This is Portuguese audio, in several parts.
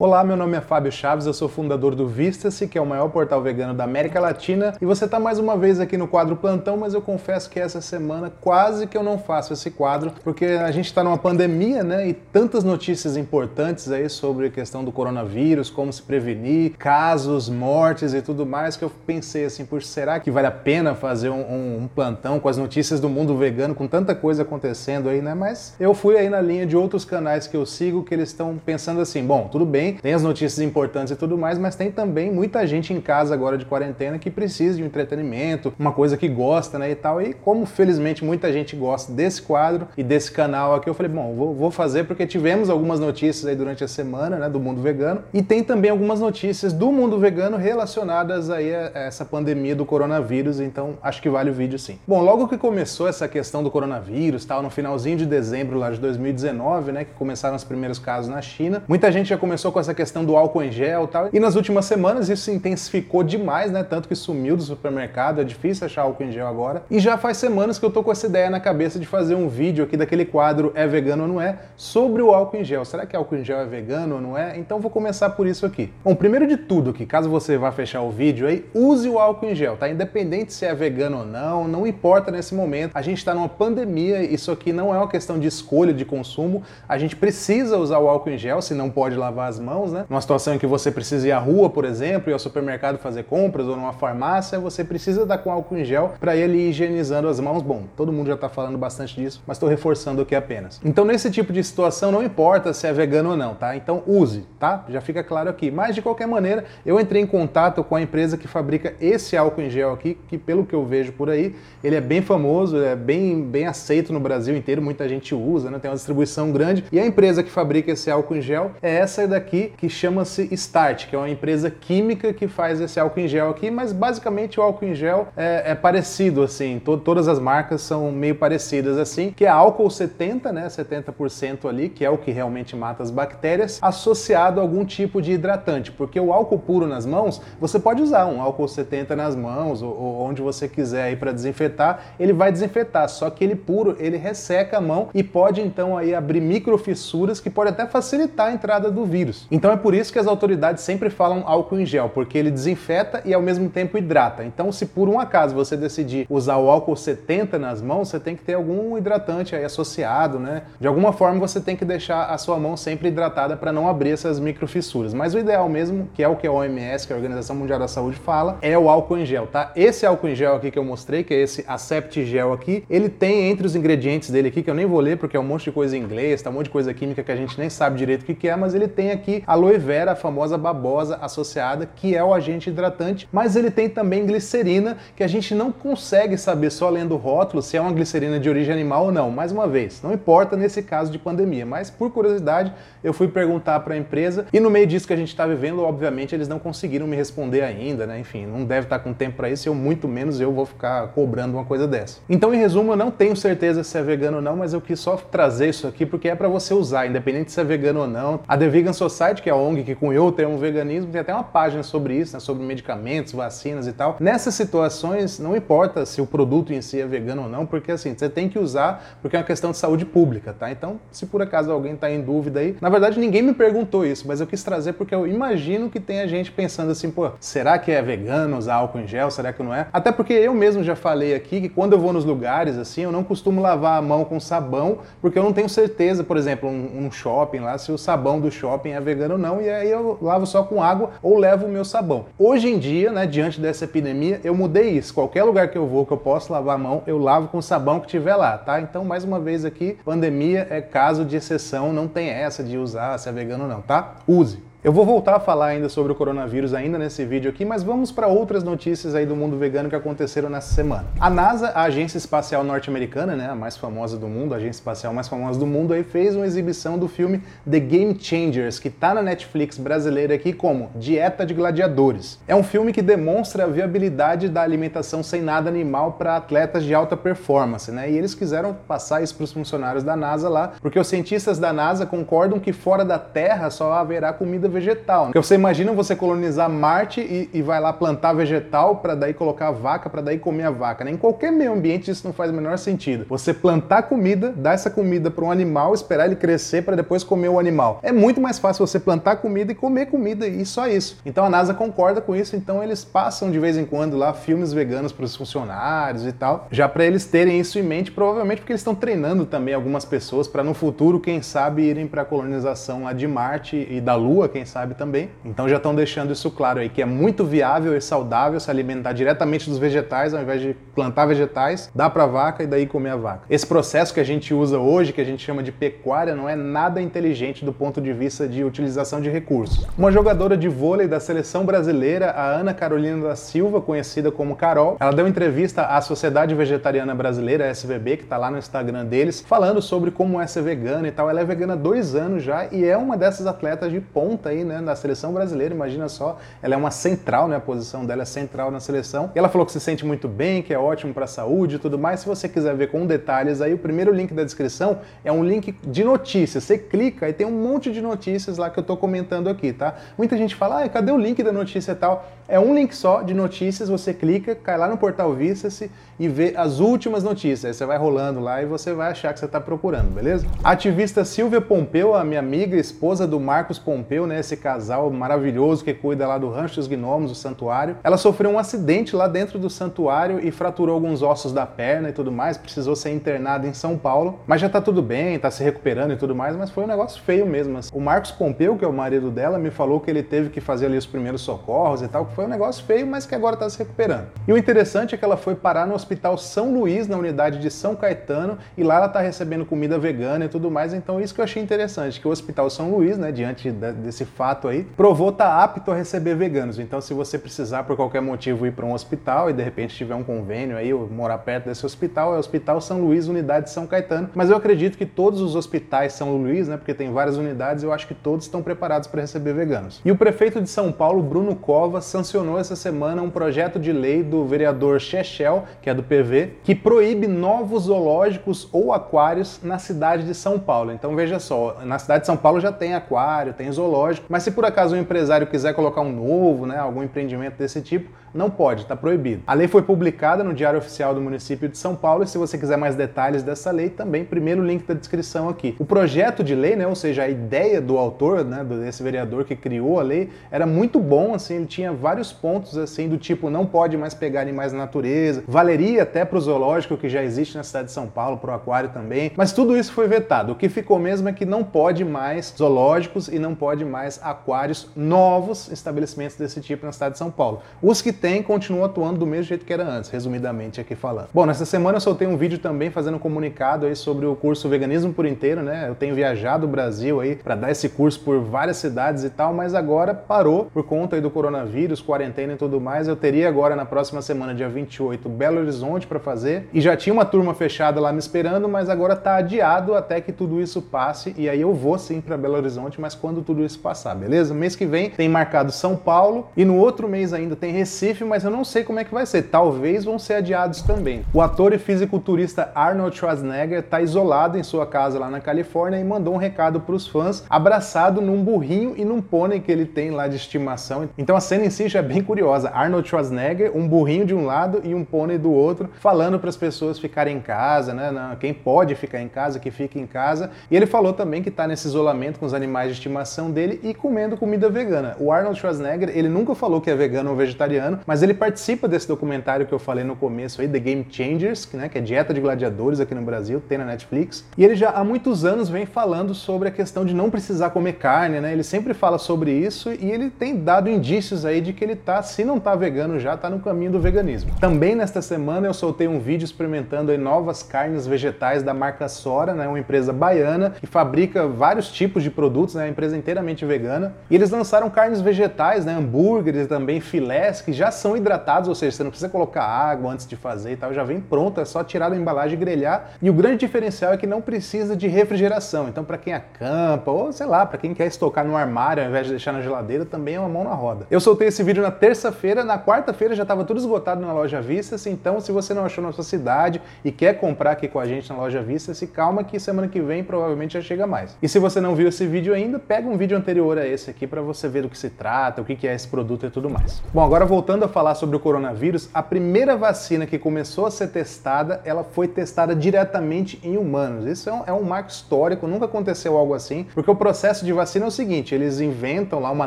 Olá, meu nome é Fábio Chaves, eu sou fundador do Vista-se, que é o maior portal vegano da América Latina, e você está mais uma vez aqui no quadro Plantão, mas eu confesso que essa semana quase que eu não faço esse quadro, porque a gente está numa pandemia, né, e tantas notícias importantes aí sobre a questão do coronavírus, como se prevenir, casos, mortes e tudo mais, que eu pensei assim, por será que vale a pena fazer um, um, um plantão com as notícias do mundo vegano, com tanta coisa acontecendo aí, né, mas eu fui aí na linha de outros canais que eu sigo, que eles estão pensando assim, bom, tudo bem, tem as notícias importantes e tudo mais, mas tem também muita gente em casa agora de quarentena que precisa de um entretenimento, uma coisa que gosta, né, e tal. E como felizmente muita gente gosta desse quadro e desse canal aqui, eu falei, bom, vou, vou fazer porque tivemos algumas notícias aí durante a semana, né, do mundo vegano, e tem também algumas notícias do mundo vegano relacionadas aí a essa pandemia do coronavírus, então acho que vale o vídeo sim. Bom, logo que começou essa questão do coronavírus, tal, no finalzinho de dezembro lá de 2019, né, que começaram os primeiros casos na China, muita gente já começou com com essa questão do álcool em gel e tal. E nas últimas semanas isso se intensificou demais, né? Tanto que sumiu do supermercado, é difícil achar álcool em gel agora. E já faz semanas que eu tô com essa ideia na cabeça de fazer um vídeo aqui daquele quadro É Vegano ou Não É? sobre o álcool em gel. Será que álcool em gel é vegano ou não é? Então vou começar por isso aqui. Bom, primeiro de tudo, que caso você vá fechar o vídeo aí, use o álcool em gel, tá? Independente se é vegano ou não, não importa nesse momento. A gente está numa pandemia, isso aqui não é uma questão de escolha de consumo. A gente precisa usar o álcool em gel, se não pode lavar as mãos, né? Numa situação em que você precisa ir à rua, por exemplo, ir ao supermercado fazer compras ou numa farmácia, você precisa estar com álcool em gel para ele higienizando as mãos. Bom, todo mundo já está falando bastante disso, mas estou reforçando aqui apenas. Então, nesse tipo de situação, não importa se é vegano ou não, tá? Então, use, tá? Já fica claro aqui. Mas, de qualquer maneira, eu entrei em contato com a empresa que fabrica esse álcool em gel aqui, que pelo que eu vejo por aí, ele é bem famoso, é bem, bem aceito no Brasil inteiro, muita gente usa, né? Tem uma distribuição grande. E a empresa que fabrica esse álcool em gel é essa daqui, que chama-se Start, que é uma empresa química que faz esse álcool em gel aqui, mas basicamente o álcool em gel é, é parecido, assim, to todas as marcas são meio parecidas, assim, que é álcool 70, né, 70% ali, que é o que realmente mata as bactérias, associado a algum tipo de hidratante, porque o álcool puro nas mãos, você pode usar um álcool 70 nas mãos, ou, ou onde você quiser aí para desinfetar, ele vai desinfetar, só que ele puro, ele resseca a mão e pode então aí abrir microfissuras que pode até facilitar a entrada do vírus. Então é por isso que as autoridades sempre falam álcool em gel, porque ele desinfeta e ao mesmo tempo hidrata. Então, se por um acaso você decidir usar o álcool 70 nas mãos, você tem que ter algum hidratante aí associado, né? De alguma forma você tem que deixar a sua mão sempre hidratada para não abrir essas microfissuras. Mas o ideal mesmo, que é o que a OMS, que é a Organização Mundial da Saúde, fala, é o álcool em gel, tá? Esse álcool em gel aqui que eu mostrei, que é esse Acept Gel aqui, ele tem entre os ingredientes dele aqui, que eu nem vou ler porque é um monte de coisa em inglês, tá um monte de coisa química que a gente nem sabe direito o que é, mas ele tem aqui aloe vera, a famosa babosa associada, que é o agente hidratante, mas ele tem também glicerina, que a gente não consegue saber só lendo o rótulo se é uma glicerina de origem animal ou não. Mais uma vez, não importa nesse caso de pandemia, mas por curiosidade eu fui perguntar para a empresa e no meio disso que a gente está vivendo, obviamente eles não conseguiram me responder ainda, né? Enfim, não deve estar tá com tempo para isso, eu muito menos eu vou ficar cobrando uma coisa dessa. Então, em resumo, eu não tenho certeza se é vegano ou não, mas eu quis só trazer isso aqui porque é para você usar, independente se é vegano ou não. A The Vegan Society, que é a ONG que cunhou o termo veganismo, tem até uma página sobre isso, né, sobre medicamentos, vacinas e tal. Nessas situações, não importa se o produto em si é vegano ou não, porque assim, você tem que usar porque é uma questão de saúde pública, tá? Então, se por acaso alguém está em dúvida aí, na verdade ninguém me perguntou isso, mas eu quis trazer porque eu imagino que tem a gente pensando assim, pô, será que é vegano usar álcool em gel? Será que não é? Até porque eu mesmo já falei aqui que quando eu vou nos lugares assim, eu não costumo lavar a mão com sabão, porque eu não tenho certeza, por exemplo, um, um shopping lá, se o sabão do shopping é vegano ou não, e aí eu lavo só com água ou levo o meu sabão. Hoje em dia, né, diante dessa epidemia, eu mudei isso. Qualquer lugar que eu vou que eu posso lavar a mão, eu lavo com o sabão que tiver lá, tá? Então, mais uma vez aqui, pandemia é caso de exceção, não tem essa de usar se é vegano ou não, tá? Use. Eu vou voltar a falar ainda sobre o coronavírus ainda nesse vídeo aqui, mas vamos para outras notícias aí do mundo vegano que aconteceram nessa semana. A NASA, a agência espacial norte-americana, né, a mais famosa do mundo, a agência espacial mais famosa do mundo, aí fez uma exibição do filme The Game Changers, que tá na Netflix brasileira aqui como Dieta de Gladiadores. É um filme que demonstra a viabilidade da alimentação sem nada animal para atletas de alta performance, né? E eles quiseram passar isso para os funcionários da NASA lá, porque os cientistas da NASA concordam que fora da Terra só haverá comida vegetal. Porque você imagina você colonizar Marte e, e vai lá plantar vegetal para daí colocar a vaca, para daí comer a vaca. Né? Em qualquer meio ambiente isso não faz o menor sentido. Você plantar comida, dar essa comida para um animal, esperar ele crescer para depois comer o animal. É muito mais fácil você plantar comida e comer comida e só isso. Então a NASA concorda com isso, então eles passam de vez em quando lá filmes veganos para os funcionários e tal, já para eles terem isso em mente, provavelmente porque eles estão treinando também algumas pessoas para no futuro, quem sabe, irem para a colonização lá de Marte e da Lua, quem sabe também. Então já estão deixando isso claro aí que é muito viável e saudável se alimentar diretamente dos vegetais ao invés de plantar vegetais, dar para vaca e daí comer a vaca. Esse processo que a gente usa hoje, que a gente chama de pecuária, não é nada inteligente do ponto de vista de utilização de recursos. Uma jogadora de vôlei da seleção brasileira, a Ana Carolina da Silva, conhecida como Carol, ela deu entrevista à Sociedade Vegetariana Brasileira, SVB, que está lá no Instagram deles, falando sobre como é ser vegana e tal. Ela é vegana há dois anos já e é uma dessas atletas de ponta aí, né, da seleção brasileira. Imagina só, ela é uma central, né, a posição dela é central na seleção. E ela falou que se sente muito bem, que é ótimo para a saúde e tudo mais. Se você quiser ver com detalhes aí, o primeiro link da descrição é um link de notícias. Você clica e tem um monte de notícias lá que eu estou comentando aqui, tá? Muita gente fala, ah, cadê o link da notícia e tal? É um link só de notícias, você clica, cai lá no portal Vista-se e vê as últimas notícias. Aí você vai rolando lá e você vai achar que você está procurando, beleza? A ativista Silvia Pompeu, a minha amiga, esposa do Marcos Pompeu, né, esse casal maravilhoso que cuida lá do Rancho dos Gnomos, o santuário, ela sofreu um acidente lá dentro do santuário e fraturou alguns ossos da perna e tudo mais, precisou ser internada em São Paulo, mas já tá tudo bem, tá se recuperando e tudo mais, mas foi um negócio feio mesmo. Assim. O Marcos Pompeu, que é o marido dela, me falou que ele teve que fazer ali os primeiros socorros e tal, foi um negócio feio, mas que agora tá se recuperando. E o interessante é que ela foi parar no Hospital São Luís, na unidade de São Caetano, e lá ela tá recebendo comida vegana e tudo mais, então isso que eu achei interessante, que o Hospital São Luís, né, diante desse fato aí, provou tá apto a receber veganos. Então se você precisar por qualquer motivo ir para um hospital e de repente tiver um convênio aí, ou morar perto desse hospital, é o Hospital São Luís, unidade São Caetano. Mas eu acredito que todos os hospitais São Luís, né, porque tem várias unidades, eu acho que todos estão preparados para receber veganos. E o prefeito de São Paulo, Bruno Covas, sancionou essa semana um projeto de lei do vereador Chechel, que é do PV, que proíbe novos zoológicos ou aquários na cidade de São Paulo. Então veja só, na cidade de São Paulo já tem aquário, tem zoológico, mas se por acaso um empresário quiser colocar um novo, né, algum empreendimento desse tipo, não pode, está proibido. A lei foi publicada no Diário Oficial do município de São Paulo e se você quiser mais detalhes dessa lei, também primeiro link da descrição aqui. O projeto de lei, né, ou seja, a ideia do autor, né, desse vereador que criou a lei, era muito bom, assim, ele tinha vários pontos assim do tipo não pode mais pegar animais na natureza, valeria até para o zoológico que já existe na cidade de São Paulo, para o aquário também, mas tudo isso foi vetado. O que ficou mesmo é que não pode mais zoológicos e não pode mais aquários novos estabelecimentos desse tipo na cidade de São Paulo. Os que tem continuam atuando do mesmo jeito que era antes, resumidamente aqui falando. Bom, nessa semana eu soltei um vídeo também fazendo um comunicado aí sobre o curso Veganismo por Inteiro, né? Eu tenho viajado o Brasil aí para dar esse curso por várias cidades e tal, mas agora parou por conta aí do coronavírus, quarentena e tudo mais. Eu teria agora na próxima semana, dia 28, Belo Horizonte para fazer e já tinha uma turma fechada lá me esperando, mas agora tá adiado até que tudo isso passe e aí eu vou sim para Belo Horizonte, mas quando tudo isso passar, beleza? Mês que vem tem marcado São Paulo e no outro mês ainda tem Recife Recife, mas eu não sei como é que vai ser. Talvez vão ser adiados também. O ator e fisiculturista Arnold Schwarzenegger está isolado em sua casa lá na Califórnia e mandou um recado para os fãs, abraçado num burrinho e num pônei que ele tem lá de estimação. Então a cena em si já é bem curiosa. Arnold Schwarzenegger, um burrinho de um lado e um pônei do outro, falando para as pessoas ficarem em casa, né? Quem pode ficar em casa, que fique em casa. E ele falou também que está nesse isolamento com os animais de estimação dele e comendo comida vegana. O Arnold Schwarzenegger, ele nunca falou que é vegano ou vegetariano, mas ele participa desse documentário que eu falei no começo aí, The Game Changers, né, que é Dieta de Gladiadores aqui no Brasil, tem na Netflix. E ele já há muitos anos vem falando sobre a questão de não precisar comer carne, né? Ele sempre fala sobre isso e ele tem dado indícios aí de que ele tá, se não tá vegano já, tá no caminho do veganismo. Também nesta semana eu soltei um vídeo experimentando aí novas carnes vegetais da marca Sora, né, uma empresa baiana que fabrica vários tipos de produtos, né, uma empresa inteiramente vegana. E eles lançaram carnes vegetais, né, hambúrgueres também filés que já são hidratados, ou seja, você não precisa colocar água antes de fazer e tal, já vem pronto, é só tirar da embalagem e grelhar. E o grande diferencial é que não precisa de refrigeração. Então, para quem acampa, ou sei lá, para quem quer estocar no armário ao invés de deixar na geladeira, também é uma mão na roda. Eu soltei esse vídeo na terça-feira, na quarta-feira já estava tudo esgotado na loja Vistas, então se você não achou na sua cidade e quer comprar aqui com a gente na loja Vistas, se calma que semana que vem provavelmente já chega mais. E se você não viu esse vídeo ainda, pega um vídeo anterior anterior a esse aqui para você ver do que se trata, o que é esse produto e tudo mais. Bom, agora voltando a falar sobre o coronavírus, a primeira vacina que começou a ser testada, ela foi testada diretamente em humanos. Isso é um, é um marco histórico, nunca aconteceu algo assim, porque o processo de vacina é o seguinte: eles inventam lá uma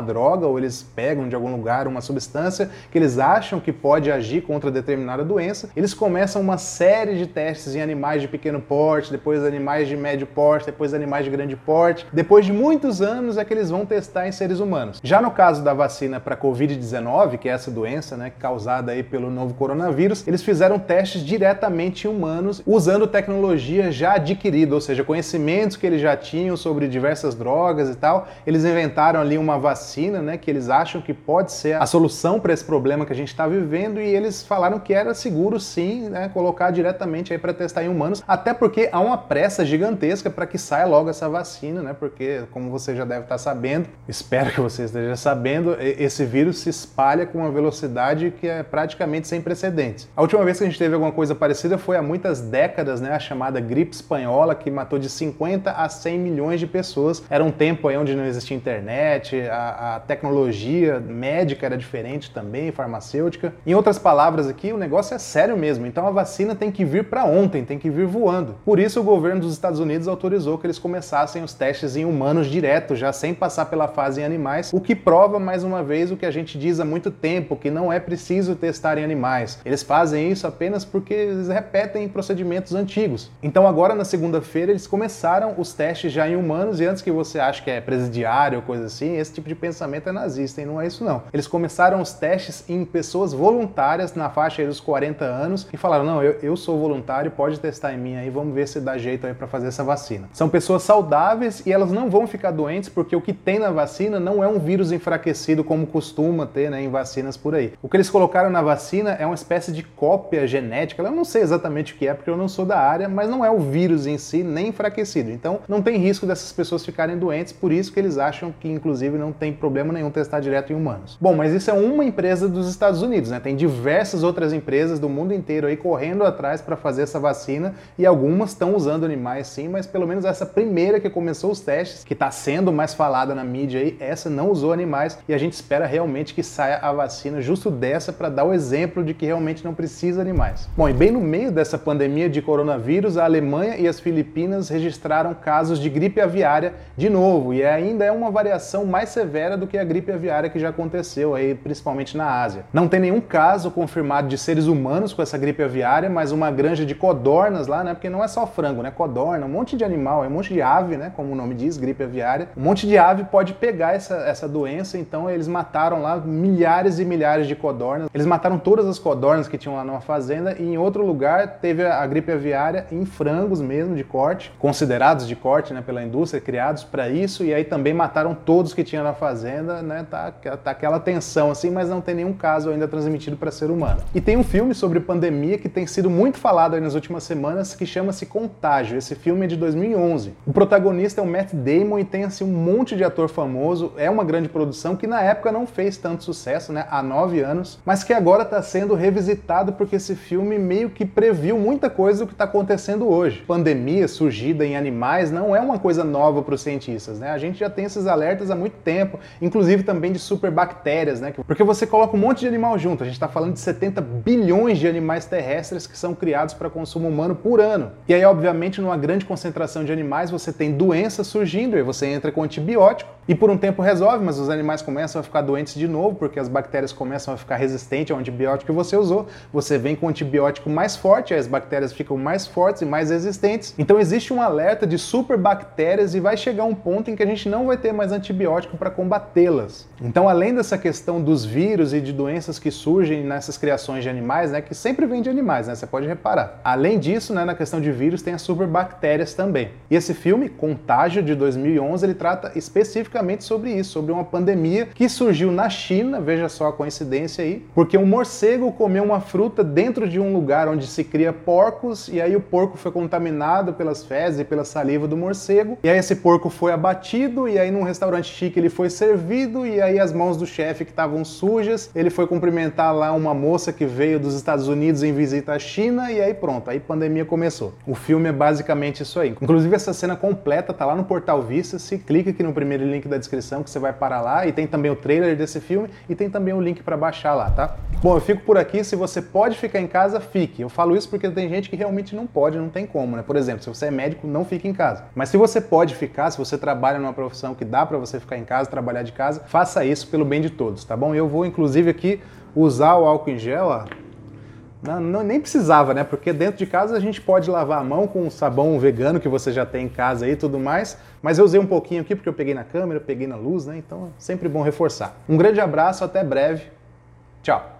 droga ou eles pegam de algum lugar uma substância que eles acham que pode agir contra determinada doença, eles começam uma série de testes em animais de pequeno porte, depois animais de médio porte, depois animais de grande porte. Depois de muitos anos é que eles vão testar em seres humanos. Já no caso da vacina para COVID-19, que é essa doença, né, causada aí pelo novo coronavírus, eles fizeram testes diretamente em humanos usando tecnologia já adquirida, ou seja, conhecimentos que eles já tinham sobre diversas drogas e tal. Eles inventaram ali uma vacina, né, que eles acham que pode ser a solução para esse problema que a gente está vivendo e eles falaram que era seguro sim, né, colocar diretamente aí para testar em humanos, até porque há uma pressa gigantesca para que saia logo essa vacina, né? Porque como você já deve estar sabendo, espero que você esteja sabendo, esse vírus se espalha com uma velocidade que é praticamente sem precedentes. A última vez que a gente teve alguma coisa parecida foi há muitas décadas, né? A chamada gripe espanhola que matou de 50 a 100 milhões de pessoas. Era um tempo aí onde não existia internet, a, a tecnologia médica era diferente também, farmacêutica. Em outras palavras aqui, o negócio é sério mesmo. Então a vacina tem que vir para ontem, tem que vir voando. Por isso o governo dos Estados Unidos autorizou que eles começassem os testes em humanos direto, já sem passar pela fase em animais, o que prova mais uma vez o que a gente diz há muito tempo, que não é preciso testar em animais. Eles fazem isso apenas porque eles repetem procedimentos antigos. Então agora na segunda-feira eles começaram os testes já em humanos e antes que você ache que é presidiário ou coisa assim, esse tipo de pensamento é nazista e não é isso não. Eles começaram os testes em pessoas voluntárias na faixa dos 40 anos e falaram: "Não, eu, eu sou voluntário, pode testar em mim aí, vamos ver se dá jeito aí para fazer essa vacina". São pessoas saudáveis e elas não vão ficar doentes porque o que tem na vacina não é um vírus enfraquecido como costuma ter né, em vacinas por aí. O que eles colocaram na vacina é uma espécie de cópia genética. Eu não sei exatamente o que é porque eu não sou da área, mas não é o vírus em si nem enfraquecido. Então não tem risco dessas pessoas ficarem doentes, por isso que eles acham que inclusive não tem problema nenhum testar direto em humanos. Bom, mas isso é uma empresa dos Estados Unidos, né? Tem diversas outras empresas do mundo inteiro aí correndo atrás para fazer essa vacina e algumas estão usando animais sim, mas pelo menos essa primeira que começou os testes, que está sendo mais falada na mídia aí, essa não usou animais e a gente espera realmente que saia a vacina justo dessa para dar o exemplo de que realmente não precisa animais. Bom, e bem no meio dessa pandemia de coronavírus, a Alemanha e as Filipinas registraram casos de gripe aviária de novo e ainda é uma variação mais severa do que a gripe aviária que já aconteceu aí, principalmente na Ásia. Não tem nenhum caso confirmado de seres humanos com essa gripe aviária, mas uma granja de codornas lá, né? Porque não é só frango, né? Codorna, um monte de animal, é um monte de ave, né? Como o nome diz, gripe aviária. Um monte de ave pode pegar essa, essa doença, então eles mataram lá milhares e milhares de codornas. Eles mataram todas as codornas que tinham lá numa fazenda e em outro lugar teve a, a gripe aviária em frangos mesmo de corte, considerados de corte, né? Pela indústria, criados para isso, e aí também mataram todos que tinham na fazenda, né? Tá, tá aquela tensão assim, mas não tem nenhum caso ainda transmitido para ser humano. E tem um filme sobre pandemia que tem sido muito falado aí nas últimas semanas que chama-se Contágio. Esse filme é de 2011. O protagonista é o Matt Damon e tem assim um monte de ator famoso. É uma grande produção que na época não fez tanto sucesso, né? Há nove anos, mas que agora está sendo revisitado porque esse filme meio que previu muita coisa do que está acontecendo hoje. Pandemia surgida em animais não é uma coisa nova para os cientistas, né? A gente já tem esses alertas há muito tempo, inclusive também de superbactérias, né? Porque você coloca um monte de animal junto. A gente está falando de 70 bilhões de animais terrestres que são criados para consumo humano por ano. E aí, obviamente, numa grande concentração de animais, você tem doenças surgindo, e você entra com antibiótico, e por um tempo resolve, mas os animais começam a ficar doentes de novo, porque as bactérias começam a ficar resistentes ao antibiótico que você usou. Você vem com um antibiótico mais forte, as bactérias ficam mais fortes e mais resistentes. Então existe um alerta de superbactérias e vai chegar um ponto em que a gente não vai ter mais antibiótico para combatê-las. Então, além dessa questão dos vírus e de doenças que surgem nessas criações de animais, né, que sempre vem de animais, né, você pode reparar. Além disso, né, na questão de vírus, tem as superbactérias também. E esse filme, Contágio, de 2011, ele trata especificamente sobre isso, sobre uma pandemia que surgiu na China, veja só a coincidência aí, porque um morcego comeu uma fruta dentro de um lugar onde se cria porcos, e aí o porco foi contaminado pelas fezes e pela saliva do morcego, e aí esse porco foi abatido, e aí num restaurante chique ele foi servido, e aí as mãos do chefe que estavam sujas, ele foi cumprimentar lá uma moça que veio dos Estados Unidos em visita à China, e aí pronto, aí pandemia começou. O filme é basicamente isso aí. Inclusive essa cena completa tá lá no Portal Vista, se clica aqui no primeiro link da descrição que você vai parar lá e tem também o trailer desse filme e tem também o link para baixar lá, tá? Bom, eu fico por aqui. Se você pode ficar em casa, fique. Eu falo isso porque tem gente que realmente não pode, não tem como, né? Por exemplo, se você é médico, não fique em casa. Mas se você pode ficar, se você trabalha numa profissão que dá para você ficar em casa, trabalhar de casa, faça isso pelo bem de todos, tá bom? Eu vou inclusive aqui usar o álcool em gel, ó. Não, não, nem precisava, né? Porque dentro de casa a gente pode lavar a mão com sabão vegano que você já tem em casa e tudo mais. Mas eu usei um pouquinho aqui porque eu peguei na câmera, peguei na luz, né? Então é sempre bom reforçar. Um grande abraço, até breve. Tchau.